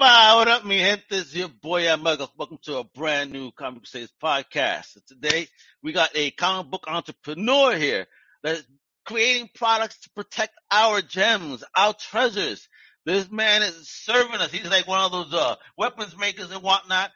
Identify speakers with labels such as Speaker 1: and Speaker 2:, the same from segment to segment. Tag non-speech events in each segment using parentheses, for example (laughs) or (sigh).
Speaker 1: Wepa! What up, mi gente? It's your boy Al Mega. Welcome to a brand new Comic Crusaders podcast. And today, we got a comic book entrepreneur here that's creating products to protect our gems, our treasures. This man is serving us. He's like one of those uh, weapons makers and whatnot,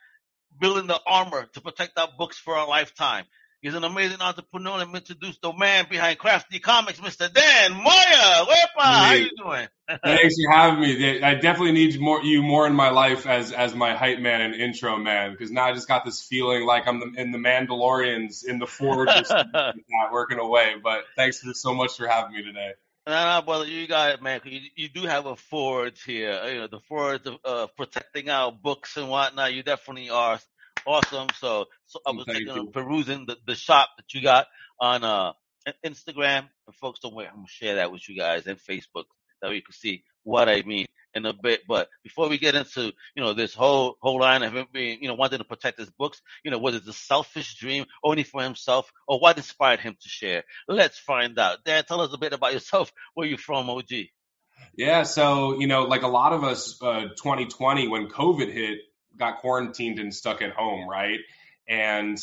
Speaker 1: building the armor to protect our books for a lifetime. He's an amazing entrepreneur. Let me introduce the man behind Crafti Comics, Mr. Dan Moyer. Wepa, how you doing? (laughs)
Speaker 2: Thanks for having me. I definitely need more you more in my life as as my hype man and intro man because now I just got this feeling like I'm the, in the Mandalorians in the forge, not (laughs) working away. But thanks for so much for having me today.
Speaker 1: No, no, brother, you got it, man. You, you do have a forge here. You know, the forge of uh, protecting our books and whatnot. You definitely are awesome. So, so I was thinking of perusing the, the shop that you got on uh Instagram. And folks, don't wait. I'm gonna share that with you guys and Facebook that you can see what I mean in a bit. But before we get into you know this whole whole line of him being you know wanting to protect his books, you know was it a selfish dream only for himself, or what inspired him to share? Let's find out. Dan, tell us a bit about yourself. Where you from, OG?
Speaker 2: Yeah, so you know, like a lot of us, uh, 2020 when COVID hit, got quarantined and stuck at home, right? And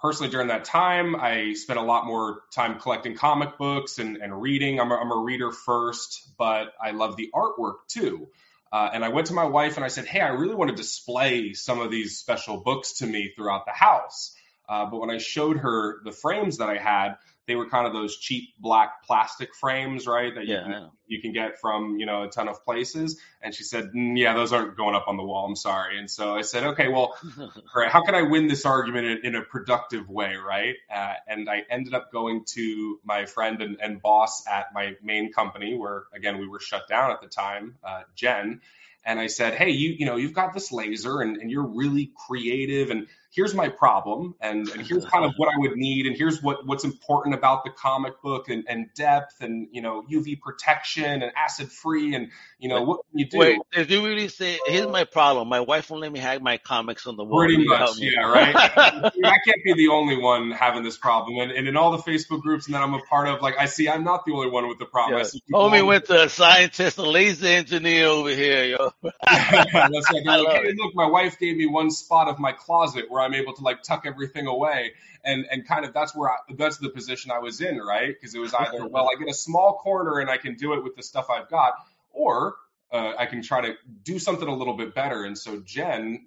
Speaker 2: personally, during that time, I spent a lot more time collecting comic books and, and reading. I'm a, I'm a reader first, but I love the artwork too. Uh, and I went to my wife and I said, Hey, I really want to display some of these special books to me throughout the house. Uh, but when I showed her the frames that I had, they were kind of those cheap black plastic frames, right? That you, yeah, can, you can get from, you know, a ton of places. And she said, mm, yeah, those aren't going up on the wall. I'm sorry. And so I said, okay, well, (laughs) all right, how can I win this argument in, in a productive way, right? Uh, and I ended up going to my friend and, and, boss at my main company where, again, we were shut down at the time, uh, Jen. And I said, hey, you, you know, you've got this laser and, and you're really creative and here's my problem and, and here's kind of (laughs) what I would need and here's what, what's important about the comic book and, and depth and you know UV protection and acid free and you know what can you do?
Speaker 1: Wait, did you really say here's my problem? My wife won't let me have my comics on the wall.
Speaker 2: Pretty much, yeah, right. (laughs) I can't be the only one having this problem, and, and in all the Facebook groups that I'm a part of, like I see, I'm not the only one with the problem. Yeah.
Speaker 1: Homie went to a scientist, a laser engineer over here, yo. (laughs) That's
Speaker 2: like, okay, look, my wife gave me one spot of my closet where where I'm able to like tuck everything away and and kind of that's where I, that's the position I was in, right? Because it was either well, I get a small corner and I can do it with the stuff I've got, or uh, I can try to do something a little bit better. And so Jen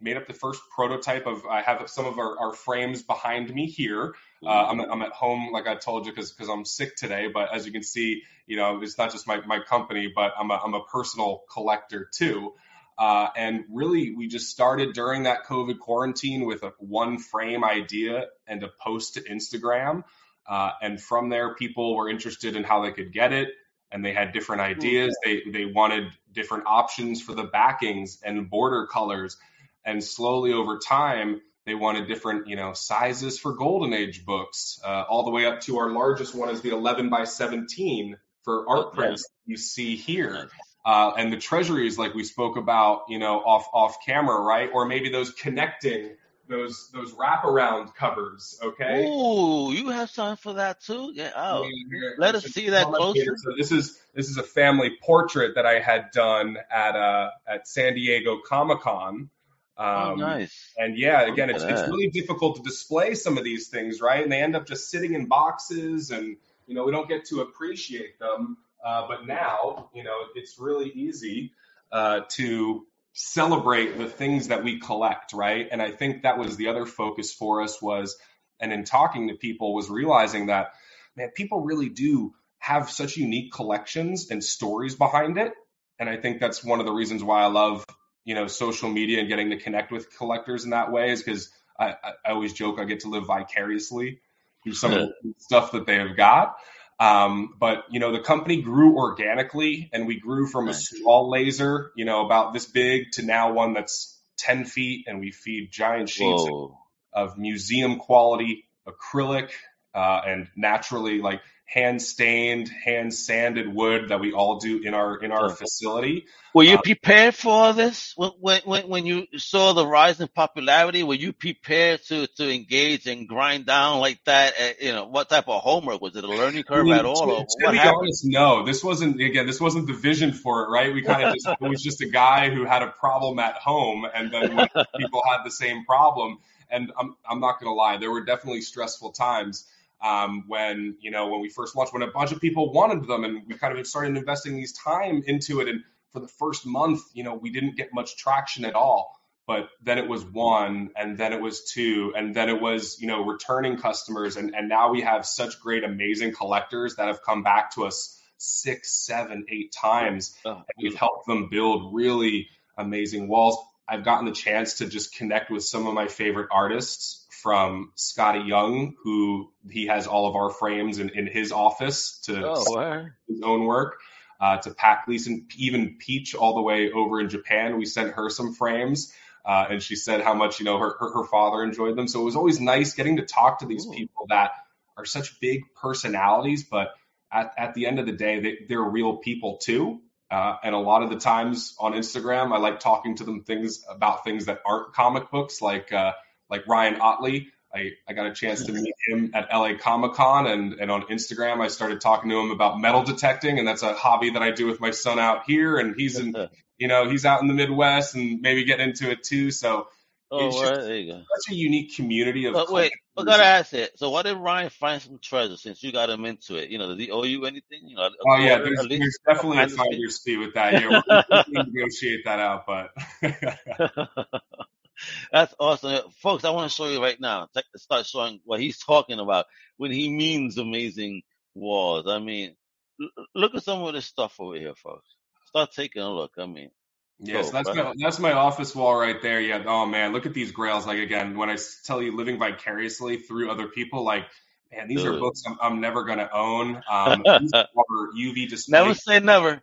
Speaker 2: made up the first prototype of I have some of our, our frames behind me here. Uh, I'm, I'm at home, like I told you, because because I'm sick today. But as you can see, you know, it's not just my, my company, but I'm a, I'm a personal collector too. Uh, and really, we just started during that COVID quarantine with a one frame idea and a post to Instagram. Uh, and from there, people were interested in how they could get it, and they had different ideas. They they wanted different options for the backings and border colors. And slowly over time, they wanted different you know sizes for Golden Age books, uh, all the way up to our largest one is the 11 by 17 for art prints you see here uh, and the treasuries like we spoke about, you know, off off camera, right? Or maybe those connecting those those wraparound covers. Okay.
Speaker 1: Ooh, you have time for that too? Yeah. Oh, yeah, let us see that closer.
Speaker 2: So this is this is a family portrait that I had done at uh at San Diego Comic Con.
Speaker 1: Oh, um, oh, nice.
Speaker 2: And yeah, again, it's, it's really difficult to display some of these things, right? And they end up just sitting in boxes, and you know we don't get to appreciate them. Uh, but now, you know, it's really easy uh, to celebrate the things that we collect, right? And I think that was the other focus for us was, and in talking to people, was realizing that, man, people really do have such unique collections and stories behind it. And I think that's one of the reasons why I love, you know, social media and getting to connect with collectors in that way is because I, I, I always joke I get to live vicariously through some of (laughs) the stuff that they have got. Um, but you know, the company grew organically, and we grew from a small laser, you know, about this big, to now one that's 10 feet, and we feed giant sheets of, of, museum quality acrylic uh, and naturally like hand stained, hand sanded wood that we all do in our in our facility.
Speaker 1: Were you uh, prepared for this when, when when you saw the rise in popularity? Were you prepared to to engage and grind down like that? Uh, you know, what type of homework was it? A learning curve I mean, at all?
Speaker 2: To, to be happened? honest, no. This wasn't again. This wasn't the vision for it, right? We kind of (laughs) just it was just a guy who had a problem at home, and then people had the same problem. And I'm I'm not gonna lie, there were definitely stressful times um, when you know when we first launched, when a bunch of people wanted them, and we kind of started investing these time into it. And for the first month, you know, we didn't get much traction at all. But then it was one, and then it was two, and then it was you know returning customers, and and now we have such great, amazing collectors that have come back to us six, seven, eight times, oh, and we've helped them build really amazing walls. I've gotten the chance to just connect with some of my favorite artists from Skottie Young, who he has all of our frames in, in his office to oh, his own work, uh, to Pat Gleason, even Peach all the way over in Japan. We sent her some frames. Uh, and she said how much you know her, her, her father enjoyed them. So it was always nice getting to talk to these Ooh. people that are such big personalities, but at, at the end of the day, they, they're real people too. Uh, and a lot of the times on Instagram, I like talking to them things about things that aren't comic books, like uh, like Ryan Ottley. I, I got a chance to meet him at LA Comic Con and, and on Instagram I started talking to him about metal detecting and that's a hobby that I do with my son out here and he's in (laughs) you know he's out in the Midwest and maybe get into it too. So
Speaker 1: oh, it's well, there you go.
Speaker 2: such a unique community of
Speaker 1: but wait I gotta ask it so why did Ryan find some treasure since you got him into it? You know did he owe you anything? You know
Speaker 2: oh yeah there's, there's definitely a finder's fee with that. Yeah we'll negotiate that out but (laughs)
Speaker 1: That's awesome. Folks, I want to show you right now. Start showing what he's (laughs) talking about when he means amazing walls. I mean, look at some of this stuff over here, folks. Start taking a look. I mean,
Speaker 2: Yes, that's my that's my office wall right there. Yeah. Oh man, look at these grails. Like again, when I tell you living vicariously through other people, like man, these Dude. are books I'm, I'm never gonna own. Um, (laughs) UV displays.
Speaker 1: Never say never.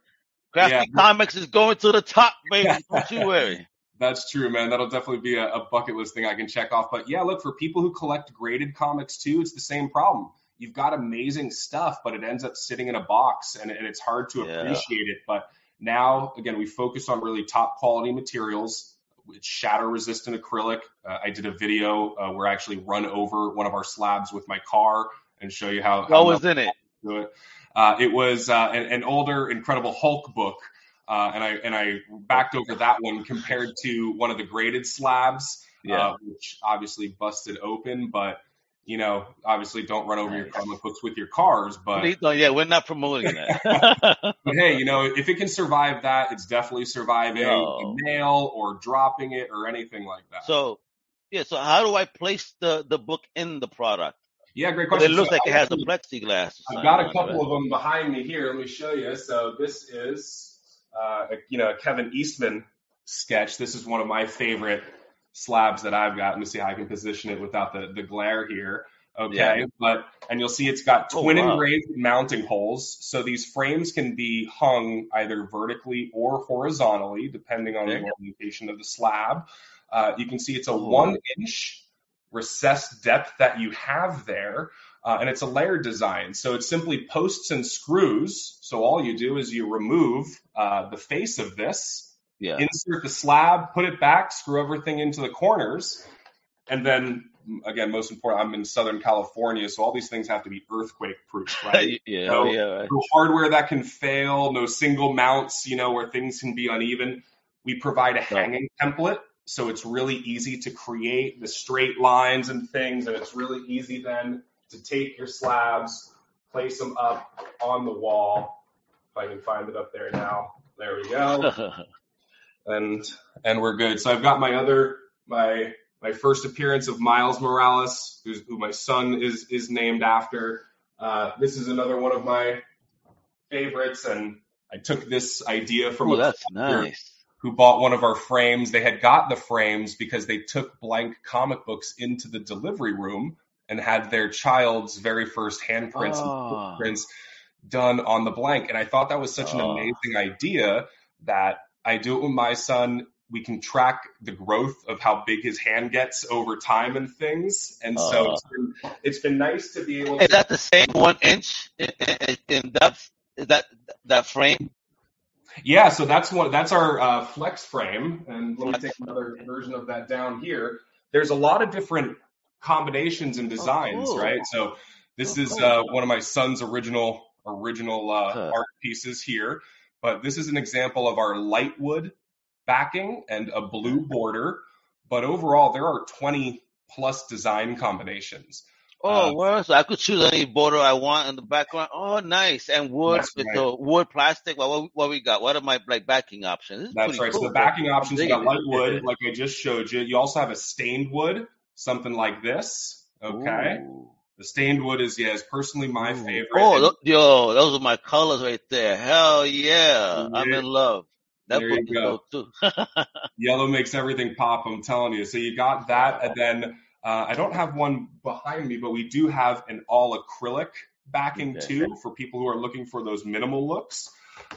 Speaker 1: Graphic yeah. Comics is going to the top, (laughs) baby. Don't you worry.
Speaker 2: That's true, man. That'll definitely be a, a, bucket list thing I can check off. But yeah, look, for people who collect graded comics too, it's the same problem. You've got amazing stuff, but it ends up sitting in a box and, and it's hard to yeah. appreciate it. But now, again, we focus on really top quality materials. It's shatter resistant acrylic. Uh, I did a video uh, where I actually run over one of our slabs with my car and show you how.
Speaker 1: how what was in it?
Speaker 2: it. Uh, it was uh, an, an older Incredible Hulk book uh, and I and I backed over that one compared to one of the graded slabs, yeah. uh, which obviously busted open. But you know, obviously, don't run over your comic books with your cars. But
Speaker 1: yeah, we're not promoting that. (laughs)
Speaker 2: but hey, you know, if it can survive that, it's definitely surviving no. a nail or dropping it or anything like that.
Speaker 1: So, yeah. So how do I place the the book in the product?
Speaker 2: Yeah, great question.
Speaker 1: It looks so like I it has a plexiglass.
Speaker 2: I've got a couple of them behind me here. Let me show you. So this is uh, you know, a Kevin Eastman sketch. This is one of my favorite slabs that I've got. Let me see how I can position it without the, the glare here. Okay. Yeah. But, and you'll see it's got oh, twin oh, wow. engraved mounting holes. So these frames can be hung either vertically or horizontally, depending on the orientation of the slab. Uh, you can see it's a oh. one inch recessed depth that you have there. Uh, and it's a layered design. So it's simply posts and screws. So all you do is you remove uh, the face of this, yeah. insert the slab, put it back, screw everything into the corners, and then again, most important, I'm in Southern California, so all these things have to be earthquake proof, (laughs) right?
Speaker 1: yeah, no, yeah.
Speaker 2: No hardware that can fail, no single mounts, you know, where things can be uneven. We provide a hanging template, so it's really easy to create the straight lines and things, and it's really easy then to take your slabs, place them up on the wall. If I can find it up there now. There we go. (laughs) and and we're good. So I've got my other my my first appearance of Miles Morales, who my son is is named after. Uh, this is another one of my favorites, and I took this idea from
Speaker 1: Ooh, a that's nice.
Speaker 2: who bought one of our frames. They had got the frames because they took blank comic books into the delivery room and had their child's very first handprints oh. and footprints done on the blank. And I thought that was such an oh. amazing idea that I do it with my son. we can track the growth of how big his hand gets over time and things. And so uh, it's, been, it's been nice to be able.
Speaker 1: To Is to, that the same one inch in, in, in depth? Is that that frame?
Speaker 2: Yeah, so that's one. That's our uh, flex frame, and let me take another version of that down here. There's a lot of different combinations and oh, designs, oh, cool. right? So this oh, is cool. uh, one of my son's original original uh, huh. art pieces here, but this is an example of our light wood backing and a blue border. But overall, there are 20 plus design combinations.
Speaker 1: Oh, uh, well, so I could choose any border I want in the background. Oh, nice. And wood with right. the wood plastic. Well, what, what we got? What are my like backing options?
Speaker 2: That's right. Cool. So the backing options, you got light wood, like I just showed you. You also have a stained wood, something like this. Okay. Ooh. The stained wood is yeah, is personally my favorite.
Speaker 1: Oh, yo, those are my colors right there. Hell yeah, yeah. I'm in love. That there
Speaker 2: you go. Too. (laughs) Yellow makes everything pop. I'm telling you. So you got that, and then uh, I don't have one behind me, but we do have an all acrylic backing okay. too for people who are looking for those minimal looks.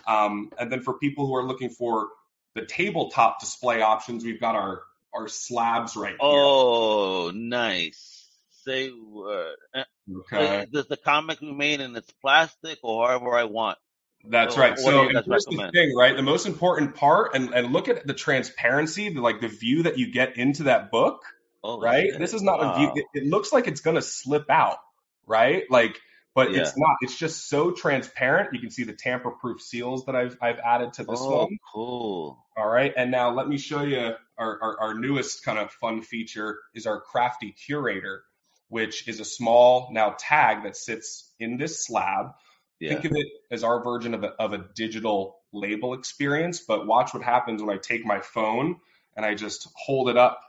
Speaker 2: Um, and then for people who are looking for the tabletop display options, we've got our our slabs right here.
Speaker 1: Oh, nice. Say word. Uh, okay. Does the comic remain in its plastic or however I want?
Speaker 2: That's right. So here's the thing, right? The most important part, and, and look at the transparency, the, like the view that you get into that book, oh, right? This is not wow. a view. It, it, looks like it's gonna slip out, right? Like, but yeah. it's not. It's just so transparent. You can see the tamper-proof seals that I've I've added to this
Speaker 1: oh,
Speaker 2: one.
Speaker 1: Cool.
Speaker 2: All right, and now let me show you our, our our newest kind of fun feature is our crafty curator, which is a small now tag that sits in this slab yeah. Think of it as our version of a, of a digital label experience, but watch what happens when I take my phone and I just hold it up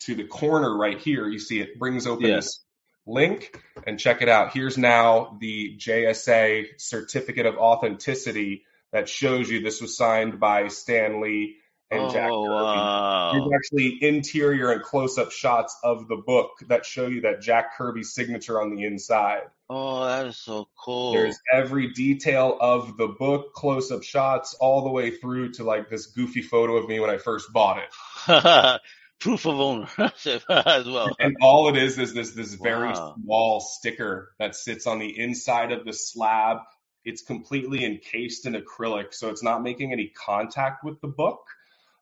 Speaker 2: to the corner right here. You see it brings open yeah. this link and check it out. Here's now the JSA certificate of authenticity that shows you this was signed by Stan Lee and oh, Jack Kirby. Wow. There's actually interior and close-up shots of the book that show you that Jack Kirby's signature on the inside.
Speaker 1: Oh, that is so cool.
Speaker 2: There's every detail of the book, close-up shots, all the way through to like this goofy photo of me when I first bought
Speaker 1: it. (laughs) Proof of ownership (laughs) as well.
Speaker 2: And all it is is this this very wow. small sticker that sits on the inside of the slab. It's completely encased in acrylic, so it's not making any contact with the book.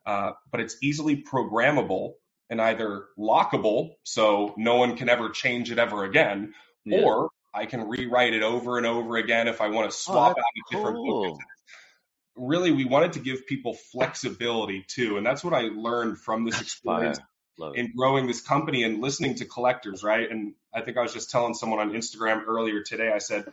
Speaker 2: Uh, but it's easily programmable and either lockable, so no one can ever change it ever again, yeah. or I can rewrite it over and over again if I want to oh, swap oh, out a different cool. book. Really, we wanted to give people flexibility too, and that's what I learned from this (laughs) experience in growing this company and listening to collectors, right? And I think I was just telling someone on Instagram earlier today. I said,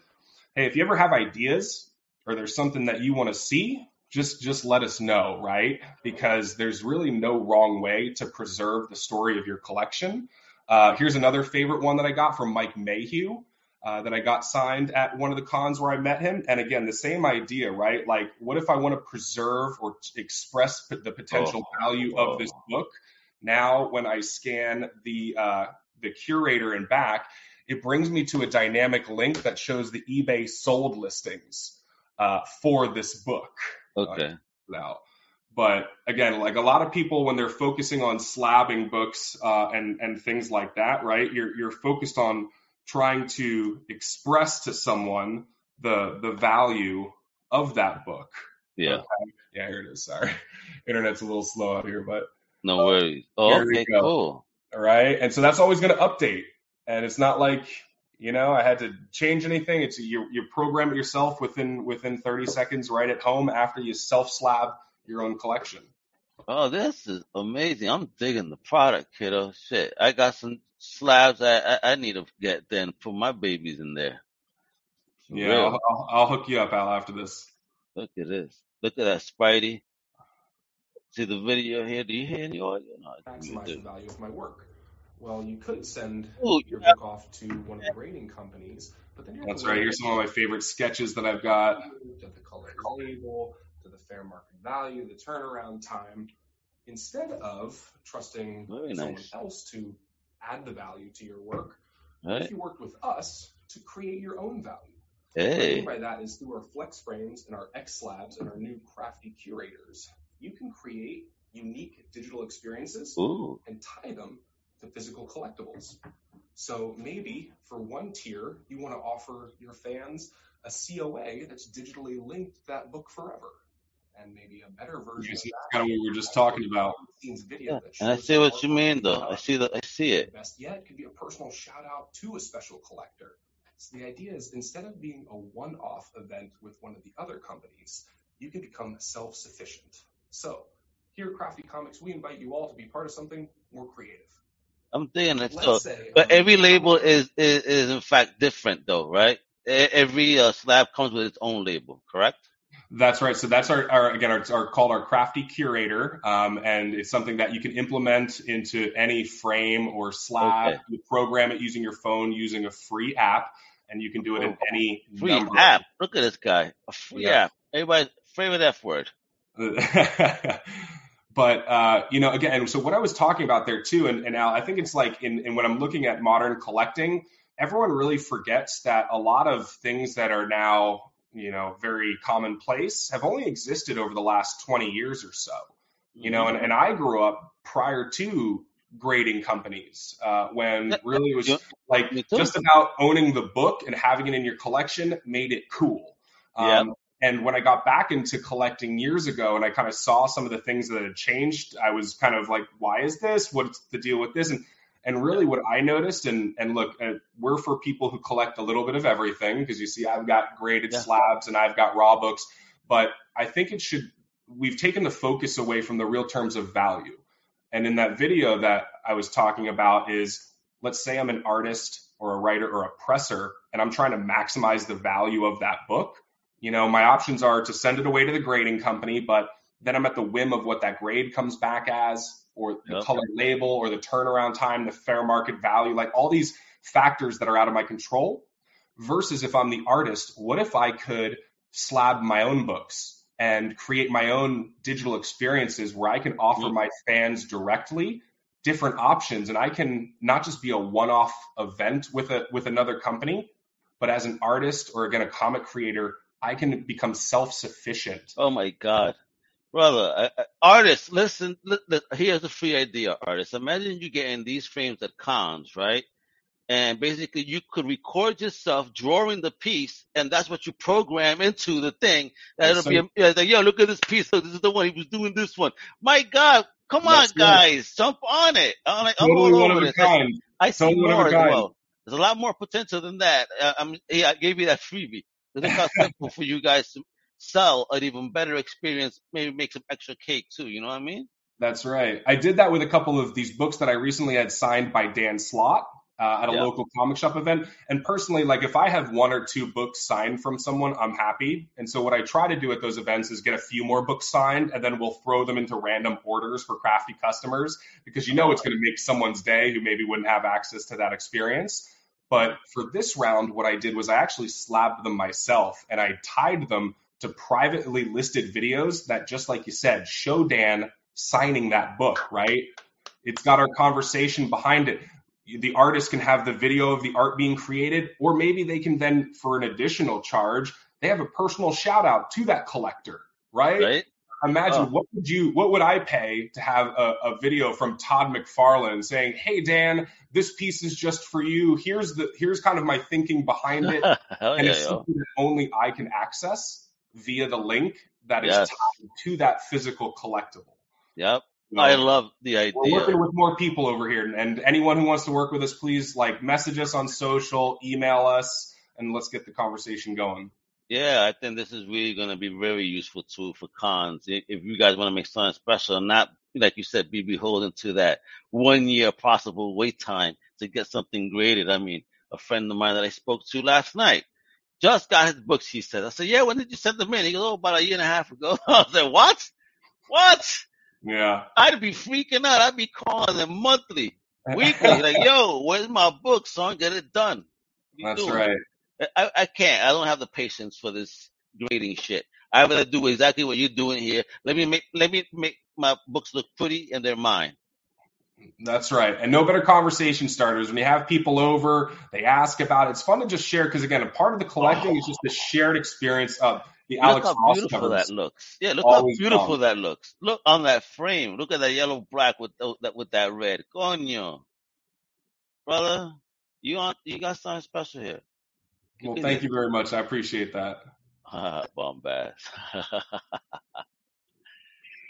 Speaker 2: "Hey, if you ever have ideas or there's something that you want to see, just just let us know, right? Because there's really no wrong way to preserve the story of your collection. Uh, here's another favorite one that I got from Mike Mayhew. Uh, that I got signed at one of the cons where I met him. And again, the same idea, right? Like, what if I want to preserve or express p- the potential oh, value oh. of this book? Now, when I scan the uh, the curator and back, it brings me to a dynamic link that shows the eBay sold listings uh, for this book.
Speaker 1: Okay.
Speaker 2: Now, but again, like a lot of people, when they're focusing on slabbing books uh, and and things like that, right? You're you're focused on trying to express to someone the the value of that book.
Speaker 1: Yeah.
Speaker 2: Okay? Yeah, here it is. Sorry, (laughs) internet's a little slow out here, but
Speaker 1: no uh, worries. Oh, okay, cool.
Speaker 2: All right, and so that's always going to update, and it's not like you know, I had to change anything. It's you you program it yourself within within 30 seconds right at home after you self slab your own collection.
Speaker 1: Oh, this is amazing. I'm digging the product, kiddo. Shit. I got some slabs I, I, I need to get then for my babies in there.
Speaker 2: For yeah, I'll, I'll, I'll, hook you up, Al, after this.
Speaker 1: Look at this. Look at that Spidey. See the video here? Do you hear any audio?
Speaker 2: No, Maximize the value of my work. Well, you could send Ooh, your yeah. book off to one of the grading companies, but then you're that's right. Here's some of my favorite sketches that I've got. The color label, to the fair market value, the turnaround time, instead of trusting Very someone nice. else to add the value to your work. Right. If you worked with us to create your own value.
Speaker 1: Hey. What I
Speaker 2: mean by that is through our flex frames and our X slabs and our new crafty curators, you can create unique digital experiences
Speaker 1: Ooh.
Speaker 2: and tie them to physical collectibles. So maybe for one tier, you want to offer your fans a COA that's digitally linked that book forever. And maybe a better version. Yes, that's kind of what we were just talking about.
Speaker 1: Yeah, and I see what you mean, though. I see that. I see it.
Speaker 2: Best yet could be a personal shout out to a special collector. So the idea is instead of being a one-off event with one of the other companies, you can become self-sufficient. So here at Crafti Comics, we invite you all to be part of something more creative.
Speaker 1: I'm thinking it. So, say, but um, every label is, is is in fact different, though, right? Every uh, slab comes with its own label, correct?
Speaker 2: That's right. So that's our, our again, our, our, called our crafty curator, um, and it's something that you can implement into any frame or slab. Okay. You program it using your phone using a free app, and you can do it in any
Speaker 1: free number. app. Look at this guy, a free yeah. app. Everybody, favorite F word. (laughs)
Speaker 2: but uh, you know, again, so what I was talking about there too, and, and Al, I think it's like in, in when I'm looking at modern collecting, everyone really forgets that a lot of things that are now you know, very commonplace have only existed over the last 20 years or so. You know, and, and I grew up prior to grading companies uh, when really it was like just about owning the book and having it in your collection made it cool. Um, yeah. And when I got back into collecting years ago and I kind of saw some of the things that had changed, I was kind of like, why is this? What's the deal with this? And and really, what I noticed, and and look, uh, we're for people who collect a little bit of everything because you see, I've got graded yeah. slabs and I've got raw books, but I think it should. We've taken the focus away from the real terms of value. And in that video that I was talking about is, let's say I'm an artist or a writer or a presser, and I'm trying to maximize the value of that book. You know, my options are to send it away to the grading company, but then I'm at the whim of what that grade comes back as or the color label or the turnaround time, the fair market value, like all these factors that are out of my control. Versus if I'm the artist, what if I could slab my own books and create my own digital experiences where I can offer my fans directly different options and I can not just be a one-off event with a with another company, but as an artist or again a comic creator, I can become self-sufficient.
Speaker 1: Oh my god brother, uh, uh, artists, listen, li- here's a free idea, artists. Imagine you getting these frames at cons, right? And basically you could record yourself drawing the piece and that's what you program into the thing. That it'll so, be, yeah, like, yo, look at this piece. So this is the one, he was doing this one. My God, come on, guys, jump on it. I'm like, totally I'm all over this. I, I see totally more as well. There's a lot more potential than that. Uh, I mean, yeah, I gave you that freebie. Look how simple for you guys to sell an even better experience, maybe make some extra cake too. You know what I mean?
Speaker 2: That's right. I did that with a couple of these books that I recently had signed by Dan Slott uh, at a local comic shop event. And personally, like if I have one or two books signed from someone, I'm happy. And so what I try to do at those events is get a few more books signed, and then we'll throw them into random orders for crafty customers because you know it's going to make someone's day who maybe wouldn't have access to that experience. But for this round, what I did was I actually slabbed them myself and I tied them to privately listed videos that, just like you said, show Dan signing that book, right? It's got our conversation behind it. The artist can have the video of the art being created, or maybe they can then, for an additional charge, they have a personal shout out to that collector, right?
Speaker 1: Right.
Speaker 2: Imagine oh. what would you, what would I pay to have a, a video from Todd McFarlane saying, "Hey Dan, this piece is just for you. Here's the, here's kind of my thinking behind it, (laughs) and yeah, it's something that only I can access." Via the link that is yes. tied to that physical collectible.
Speaker 1: Yep. So I love the idea.
Speaker 2: We're working with more people over here, and anyone who wants to work with us, please like message us on social, email us, and let's get the conversation going.
Speaker 1: Yeah, I think this is really going to be very useful tool for cons. If you guys want to make something special, not like you said, be beholden to that one year possible wait time to get something graded. I mean, a friend of mine that I spoke to last night, just got his books, he said. I said, yeah, when did you send them in? He goes, oh, about a year and a half ago. (laughs) I said, what? What?
Speaker 2: Yeah.
Speaker 1: I'd be freaking out. I'd be calling them monthly, (laughs) weekly. like, yo, where's my book, son? Get it done.
Speaker 2: That's doing? right.
Speaker 1: I, I can't. I don't have the patience for this grading shit. I gotta do exactly what you're doing here. Let me make, let me make my books look pretty and they're mine.
Speaker 2: That's right. And no better conversation starters. When you have people over, they ask about it. It's fun to just share because, again, a part of the collecting is just the oh. shared experience of the
Speaker 1: Look
Speaker 2: Alex
Speaker 1: how beautiful
Speaker 2: covers
Speaker 1: that looks. Yeah, look how beautiful
Speaker 2: bomb.
Speaker 1: that looks. Look on that frame. Look at that yellow black with that with that red. Coño, brother, you on? You got something special here. You
Speaker 2: Well, thank you very much. I appreciate that. (laughs)
Speaker 1: bombast. (laughs)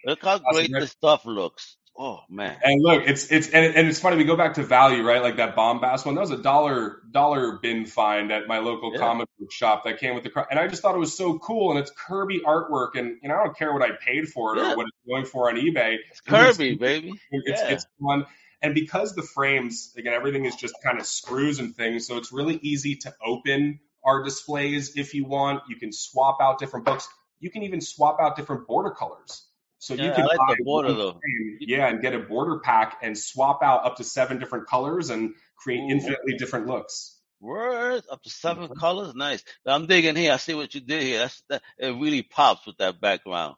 Speaker 1: look how
Speaker 2: Awesome,
Speaker 1: great the stuff looks. Oh man.
Speaker 2: And look, it's it's and, and it's funny. We go back to value, right? Like that bombast one. That was a dollar dollar bin find at my local
Speaker 1: Yeah.
Speaker 2: comic book shop that came with the and I just thought it was so cool. And it's Kirby artwork, and you know I don't care what I paid for it
Speaker 1: Yeah.
Speaker 2: or what it's going for on eBay.
Speaker 1: It's Kirby, baby.
Speaker 2: It's
Speaker 1: Yeah.
Speaker 2: it's fun. And because the frames, again, everything is just kind of screws and things, so it's really easy to open our displays if you want. You can swap out different books. You can even swap out different border colors. So you
Speaker 1: Yeah, I
Speaker 2: can
Speaker 1: like
Speaker 2: buy
Speaker 1: border, though.
Speaker 2: yeah, and get a border pack and swap out up to seven different colors and create
Speaker 1: Ooh.
Speaker 2: infinitely different looks.
Speaker 1: Words up to 7
Speaker 2: Mm-hmm.
Speaker 1: colors, nice. I'm digging here. I see what you did here. That's that. It really pops with that background.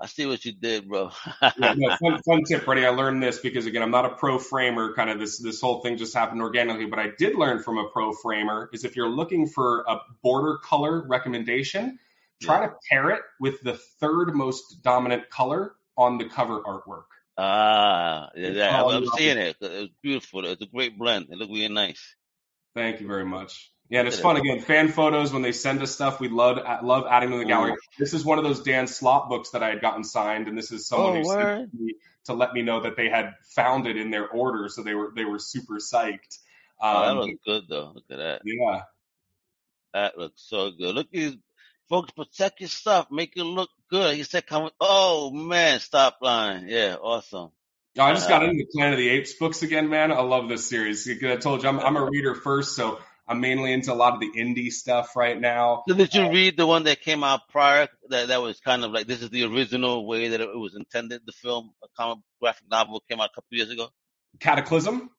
Speaker 1: I see what you did, bro.
Speaker 2: Yeah, no, (laughs) fun, fun tip, Freddie. I learned this because again, I'm not a pro framer. Kind of this this whole thing just happened organically, but I did learn from a pro framer is if you're looking for a border color recommendation, try to pair it with the third most dominant color on the cover artwork.
Speaker 1: ah, yeah, yeah,
Speaker 2: all
Speaker 1: I'm seeing it. It's beautiful. It's a great blend. It looks really nice.
Speaker 2: Thank you very much. Yeah, and it's fun again. Fan photos when they send us stuff, we love love adding them to the gallery.
Speaker 1: Ooh.
Speaker 2: This is one of those Dan Slott books that I had gotten signed, and this is someone
Speaker 1: Oh,
Speaker 2: who sent me to let me know that they had found it in their order, so they were they were super psyched.
Speaker 1: Oh, that
Speaker 2: Um,
Speaker 1: looks good though. Look at that.
Speaker 2: yeah,
Speaker 1: That looks so good. Look at these folks. Protect your stuff. Make it look good. He said, "Come." Oh man, stop lying. Yeah, awesome.
Speaker 2: I just got
Speaker 1: Uh,
Speaker 2: into the Planet of the Apes books again, man. I love this series. I told you I'm, I'm a reader first, so I'm mainly into a lot of the indie stuff right now.
Speaker 1: So did you read the one that came out prior? That that was kind of like this is the original way that it was intended. The film, a comic graphic novel, came out a couple years ago.
Speaker 2: Cataclysm.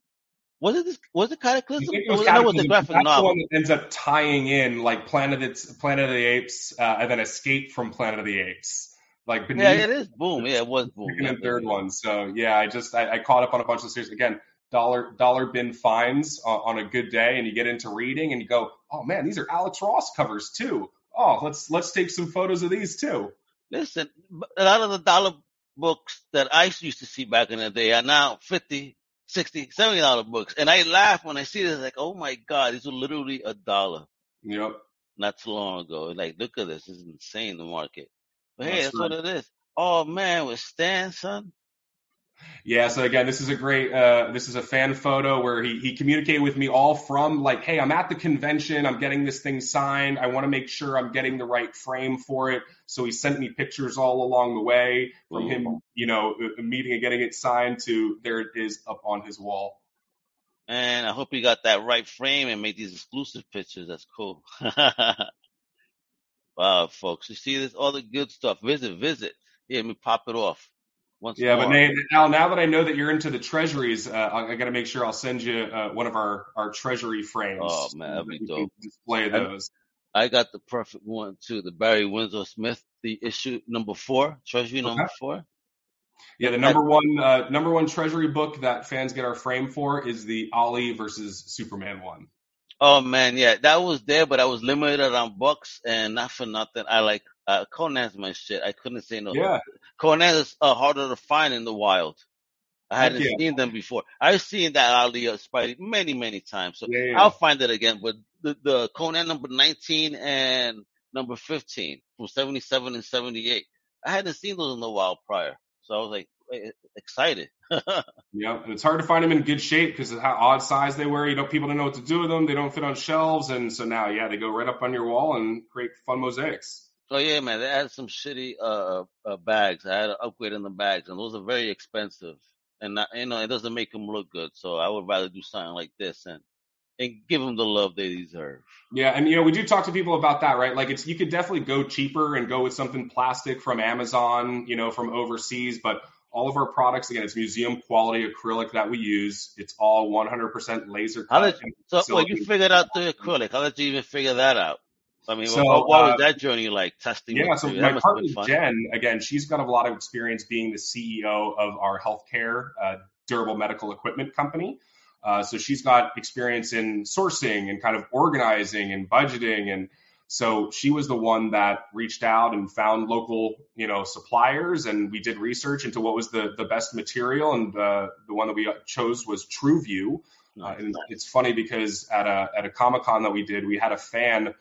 Speaker 1: Was it this? Was it Cataclysm?
Speaker 2: it
Speaker 1: Or
Speaker 2: was
Speaker 1: was- no, it was the graphic
Speaker 2: That's the one that ends up tying in like Planet of, Planet of the Apes, uh, and then Escape from Planet of the Apes. Like beneath
Speaker 1: Yeah, it is. Boom. Yeah, it was boom.
Speaker 2: second
Speaker 1: Yeah,
Speaker 2: and third one. So yeah, I just I, I caught up on a bunch of series again. Dollar dollar bin finds on, on a good day, and you get into reading, and you go, oh man, these are Alex Ross covers too. Oh, let's let's take some photos of these too.
Speaker 1: Listen, a lot of the dollar books that I used to see back in the day are now 50, 60, 70 dollar books. And I laugh when I see this, like, oh my God, these were literally a dollar
Speaker 2: Yep.
Speaker 1: not too long ago. Like, look at this. This is insane, the market. But hey,
Speaker 2: That's
Speaker 1: that's what it is. Oh man, with Stan, son.
Speaker 2: Yeah, so again, this is a great, uh, this is a fan photo where he, he communicated with me all from like, hey, I'm at the convention, I'm getting this thing signed, I want to make sure I'm getting the right frame for it. So he sent me pictures all along the way from him, you know, uh, meeting and getting it signed to there it is up on his wall.
Speaker 1: And I hope he got that right frame and made these exclusive pictures. That's cool. (laughs) wow, folks. You see this, all the good stuff. Visit, visit. Here, let me pop it off. Once
Speaker 2: Yeah,
Speaker 1: more.
Speaker 2: but Nate, Al, now that I know that you're into the treasuries, uh, I, I got to make sure I'll send you uh, one of our, our treasury frames.
Speaker 1: Oh, man, that'd be dope.
Speaker 2: Display those.
Speaker 1: I got the perfect one too. The Barry Windsor Smith, the issue number four, Treasury number
Speaker 2: Okay.
Speaker 1: four.
Speaker 2: Yeah, the number one uh, number one treasury book that fans get our frame for is the Ali versus Superman one.
Speaker 1: Oh man, yeah, that was there, but I was limited on books, and not for nothing. I like uh, Conan's my shit. I couldn't say no.
Speaker 2: Yeah,
Speaker 1: Conan is uh, harder to find in the wild. I hadn't
Speaker 2: yeah.
Speaker 1: seen them before. I've seen that Ali uh, Spidey many, many times, so
Speaker 2: yeah.
Speaker 1: I'll find it again. But the, the Conan number 19 and number 15 from 77 and 78, I hadn't seen those in a while prior, so I was like excited. (laughs)
Speaker 2: yeah. And it's hard to find them in good shape because of how odd size they were. You know, people don't know what to do with them. They don't fit on shelves, and so now, yeah, they go right up on your wall and create fun mosaics.
Speaker 1: Oh yeah, man. They had some shitty uh, uh bags. I had to upgrade in the bags, and those are very expensive. And not, you know, it doesn't make them look good. So I would rather do something like this and and give them the love they deserve.
Speaker 2: Yeah, and you know, we do talk to people about that, right? Like it's you could definitely go cheaper and go with something plastic from Amazon, you know, from overseas, but all of our products again, it's museum quality acrylic that we use. It's all 100% laser
Speaker 1: How
Speaker 2: cut.
Speaker 1: did so? Well, you figured out the acrylic. How did you even figure that out? I mean,
Speaker 2: So,
Speaker 1: what, what
Speaker 2: uh,
Speaker 1: was that journey like? Testing.
Speaker 2: Yeah, so
Speaker 1: you?
Speaker 2: my
Speaker 1: that must have
Speaker 2: partner. Jen, again, she's got a lot of experience being the CEO of our healthcare uh, durable medical equipment company. Uh, so she's got experience in sourcing and kind of organizing and budgeting. And So she was the one that reached out and found local, you know, suppliers, and we did research into what was the the best material, and uh, the one that we chose was Tru Vue. Uh, and it's funny because at a at a Comic Con that we did, we had a fan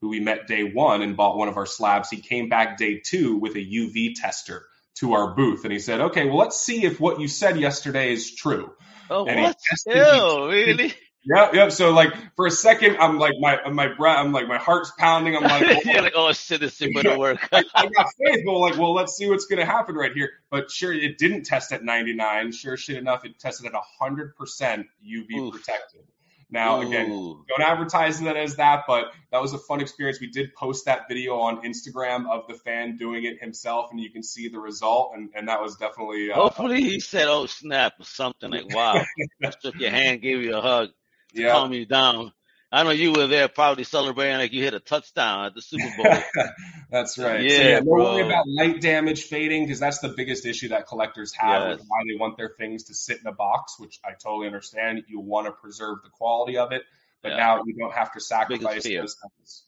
Speaker 2: who we met day one and bought one of our slabs. He came back day two with a UV tester to our booth, and he said, "Okay, well, let's see if what you said yesterday is true."
Speaker 1: Oh, and what? Ew, really?
Speaker 2: Yeah, yeah. So like for a second, I'm like my my breath, I'm like my heart's pounding. I'm like, (laughs)
Speaker 1: oh, You're like, oh shit, this is gonna work.
Speaker 2: I, I, got faith, but like, well, let's see what's gonna happen right here. But sure, it didn't test at 99. Sure shit enough, it tested at 100% UV Oof. protected. Now, Ooh. again, don't advertise that as that, but that was a fun experience. We did post that video on Instagram of the fan doing it himself, and you can see the result. And, and that was definitely.
Speaker 1: Uh, Hopefully, he said, "Oh snap!" or something like, "Wow!" (laughs) shook your hand, gave you a hug to yeah. calm you down. I know you were there probably celebrating like you hit a touchdown at the Super Bowl. (laughs)
Speaker 2: that's right. Yeah, so, yeah don't worry about light damage fading because that's the biggest issue that collectors have yes. why they want their things to sit in a box, which I totally understand. You want to preserve the quality of it, but yeah. now you don't have to sacrifice those things.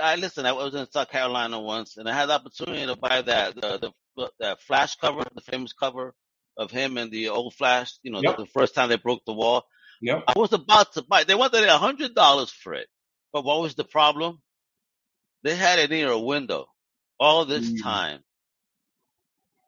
Speaker 1: I listen. I was in South Carolina once, and I had the opportunity to buy that the the, the Flash cover, the famous cover of him and the old Flash. You know, yep. the, the first time they broke the wall.
Speaker 2: Yep.
Speaker 1: I was about to buy. They wanted a hundred dollars for it, but what was the problem? They had it near a window all this mm. time,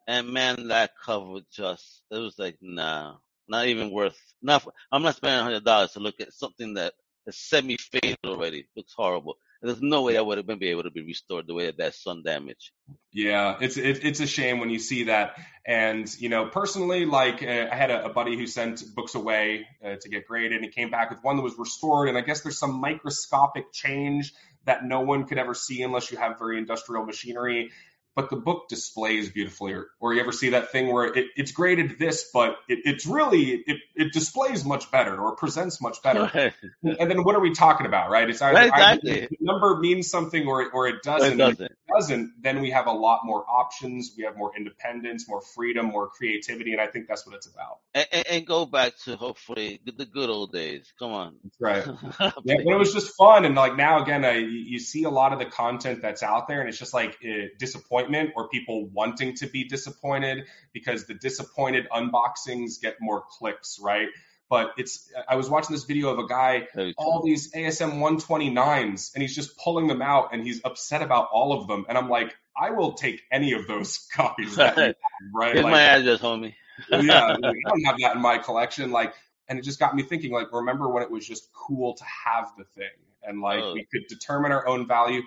Speaker 1: and man, that cover just it was like nah, not even worth. Not I'm not spending a hundred dollars to look at something that is semi faded already. Looks horrible. There's no way that would have been able to be restored the way that that sun damage.
Speaker 2: Yeah, it's it, it's a shame when you see that. And you know, personally, like uh, I had a, a, buddy who sent books away uh, to get graded, and he came back with one that was restored. And I guess there's some microscopic change that no one could ever see unless you have very industrial machinery but the book displays beautifully. Or, or you ever see that thing where it, it's graded this, but it, it's really it, it displays much better or presents much better. Right. (laughs) And then what are we talking about, right? It's either, right, exactly. either the number means something or or it doesn't. It doesn't. Doesn't, then we have a lot more options. We have more independence, more freedom, more creativity, and I think that's what it's about.
Speaker 1: And, and go back to hopefully the good old days. Come on.
Speaker 2: Right. (laughs) yeah, but it was just fun, and like now again, I, you see a lot of the content that's out there, and it's just like it, disappointment or people wanting to be disappointed because the disappointed unboxings get more clicks, right? But it's I was watching this video of a guy all these ASM 129s and he's just pulling them out and he's upset about all of them and I'm like I will take any of those (laughs) copies that (laughs) have, right?
Speaker 1: Here's
Speaker 2: like,
Speaker 1: my address, homie. (laughs)
Speaker 2: yeah, I don't have that in my collection. Like, and it just got me thinking. Like, remember when it was just cool to have the thing, and like oh. we could determine our own value.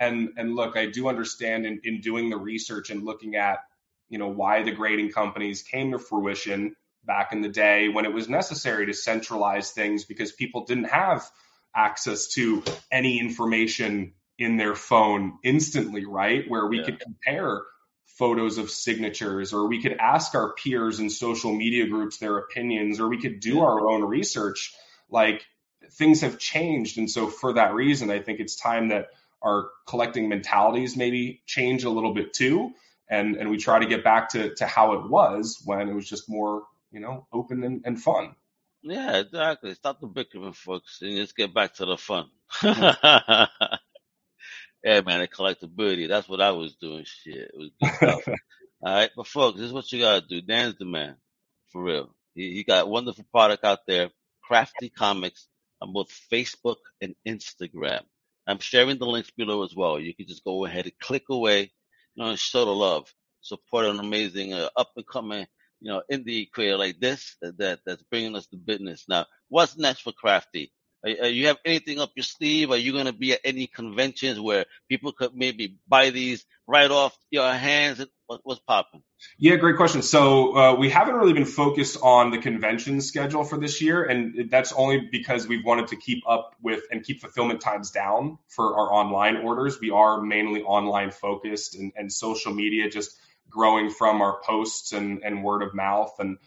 Speaker 2: And and look, I do understand in, in doing the research and looking at, you know, why the grading companies came to fruition back in the day when it was necessary to centralize things because people didn't have access to any information in their phone instantly, right? Where we yeah. could compare photos of signatures or we could ask our peers in social media groups their opinions or we could do our own research like things have changed and so for that reason i think it's time that our collecting mentalities maybe change a little bit too. And, and we try to get back to, to how it was when it was just more, you know, open and, and fun.
Speaker 1: Yeah, exactly. Stop the bickering, folks, and let's get back to the fun. (laughs) yeah, man, the collectability. That's what I was doing. Shit, it was good stuff. (laughs) All right, but folks, this is what you gotta do. Dan's the man, for real. He, he got wonderful product out there. Crafti Comics on both Facebook and Instagram. I'm sharing the links below as well. You can just go ahead and click away, you know, and show the love. Support an amazing uh, up and coming, you know, indie creator like this uh, that that's bringing us the business. Now, what's next for Crafti? Are, you have anything up your sleeve? Are you going to be at any conventions where people could maybe buy these right off your hands? What, what's popping?
Speaker 2: Yeah, great question. So uh, we haven't really been focused on the convention schedule for this year, and that's only because we've wanted to keep up with and keep fulfillment times down for our online orders. We are mainly online focused, and, and social media just growing from our posts and, and word of mouth, and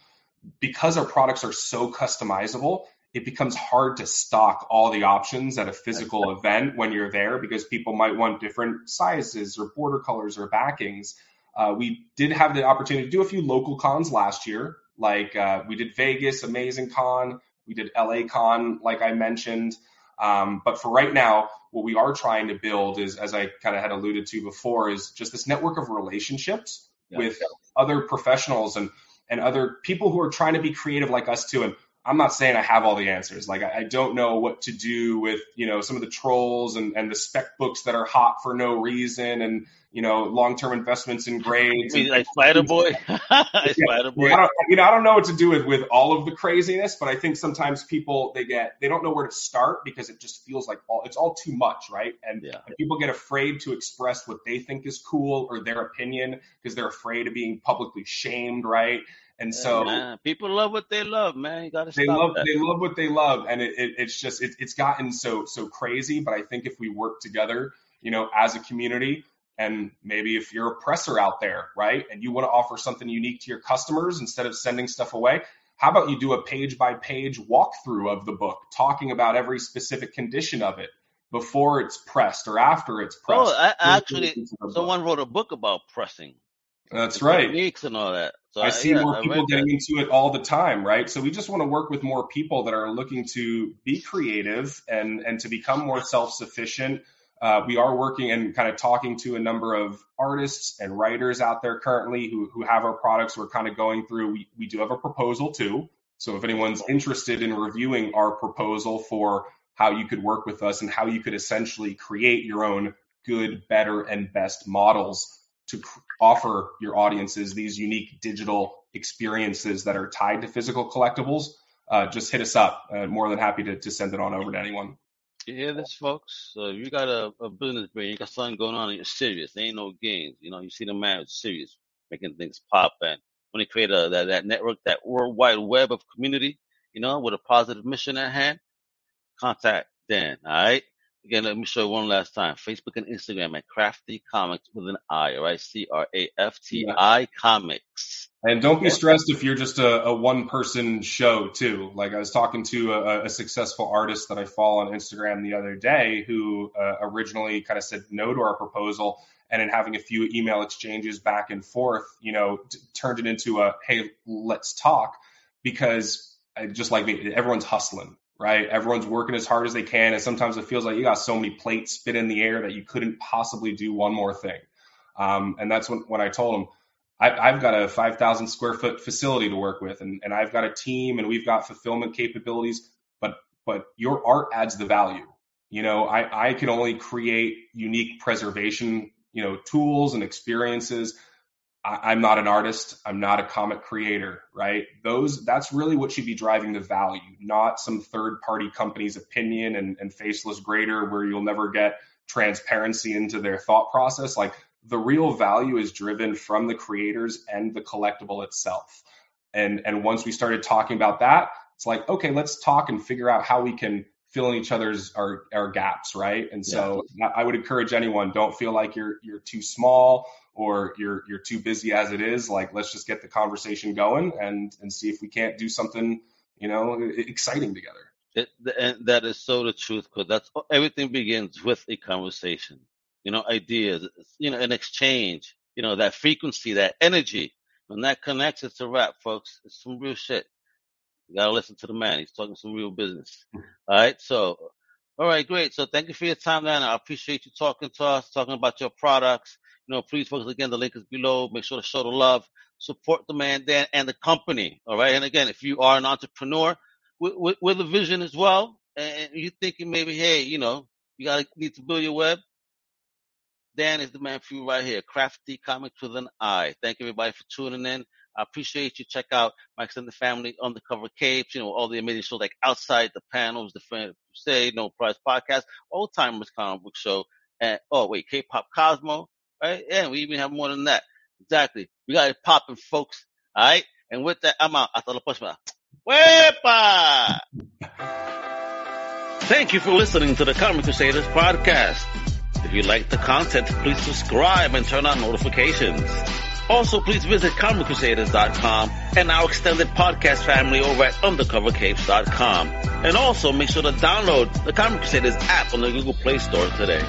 Speaker 2: because our products are so customizable it becomes hard to stock all the options at a physical (laughs) event when you're there because people might want different sizes or border colors or backings. Uh, we did have the opportunity to do a few local cons last year. Like uh, we did Vegas, amazing con. We did LA con, like I mentioned. Um, but for right now, what we are trying to build is, as I kind of had alluded to before, is just this network of relationships yeah. with other professionals and and other people who are trying to be creative like us too. And I'm not saying I have all the answers. Like I, I, don't know what to do with, you know, some of the trolls and, and the spec books that are hot for no reason and, you know, long-term investments in grades.
Speaker 1: Mean like Spider Boy? (laughs)
Speaker 2: Spider Boy. I don't, you know, I don't know what to do with, with all of the craziness, but I think sometimes people, they get, they don't know where to start because it just feels like all, it's all too much, right? And, yeah. and people get afraid to express what they think is cool or their opinion because they're afraid of being publicly shamed, right? And so
Speaker 1: yeah, people love what they love, man. You gotta
Speaker 2: they love
Speaker 1: that.
Speaker 2: they love what they love, and it, it, it's just it, it's gotten so so crazy. But I think if we work together, you know, as a community, and maybe if you're a presser out there, right, and you want to offer something unique to your customers instead of sending stuff away, how about you do a page by page walkthrough of the book, talking about every specific condition of it before it's pressed or after it's oh, pressed.
Speaker 1: Oh, I, actually, someone wrote a book about pressing.
Speaker 2: That's right.
Speaker 1: Techniques and all that.
Speaker 2: So I, I see yeah, more people getting that. into it all the time, right? So we just want to work with more people that are looking to be creative and and to become more self sufficient. Uh, we are working and kind of talking to a number of artists and writers out there currently who who have our products. We're kind of going through. We we do have a proposal too. So if anyone's interested in reviewing our proposal for how you could work with us and how you could essentially create your own good, better, and best models to offer your audiences these unique digital experiences that are tied to physical collectibles, uh, just hit us up. Uh, more than happy to, to send it on over to anyone.
Speaker 1: You hear this, folks? So you got a, a business brain, you got something going on, and you're serious. There ain't no games. You know, you see the man is serious, making things pop. And when they create that, that network, that worldwide web of community, you know, with a positive mission at hand, contact Dan. All right. Again, let me show you one last time. Facebook and Instagram at Crafti Comics with an I, right? C R A F T I Comics.
Speaker 2: And don't be stressed if you're just a, a one person show, too. Like I was talking to a, a, successful artist that I follow on Instagram the other day who uh, originally kind of said no to our proposal. And in having a few email exchanges back and forth, you know, t- turned it into a hey, let's talk because uh, just like me, everyone's hustling right? Everyone's working as hard as they can, and sometimes it feels like you got so many plates spit in the air that you couldn't possibly do one more thing. Um, and that's when, when I told them, I, have got a 5,000 square foot facility to work with, and, and I've got a team, and we've got fulfillment capabilities. But but your art adds the value. You know, I, I can only create unique preservation, you know, tools and experiences I, am not an artist. I'm not a comic creator, right? Those that's really what should be driving the value, not some third party company's opinion and, and faceless grader where you'll never get transparency into their thought process. Like the real value is driven from the creators and the collectible itself. And and once we started talking about that, it's like, okay, let's talk and figure out how we can fill in each other's our, our gaps, right? And so yeah. I would encourage anyone, don't feel like you're you're too small or you're you're too busy as it is like let's just get the conversation going and and see if we can't do something you know exciting together.
Speaker 1: It, and that is so the truth because that's everything begins with a conversation you know ideas you know an exchange you know that frequency that energy. When that connects it's a wrap folks. It's some real shit. You gotta listen to the man. He's talking some real business. (laughs) All right? So all right great. So thank you for your time dan i appreciate you talking to us talking about your products you know, please folks, again, the link is below. Make sure to show the love, support the man Dan and the company. All right. And again, if you are an entrepreneur with, with, with a vision as well, and you're thinking maybe, hey, you know, you gotta need to build your web. Dan is the man for you right here. Crafti Comics with an I. Thank everybody for tuning in. I appreciate you. Check out my extended family undercover capes, you know, all the amazing shows like outside the panels, the friend say, no prize podcast, old timers comic book show, and oh wait, K-pop Cosmo, right? Yeah, we even have more than that. Exactly. We got it popping, folks. All right. And with that, I'm out. Hasta la próxima. Wepa! Thank you for listening to the Comic Crusaders podcast. If you like the content, please subscribe and turn on notifications. Also, please visit ComicCrusaders.com and our extended podcast family over at UndercoverCapes.com. And also make sure to download the Comic Crusaders app on the Google Play Store today.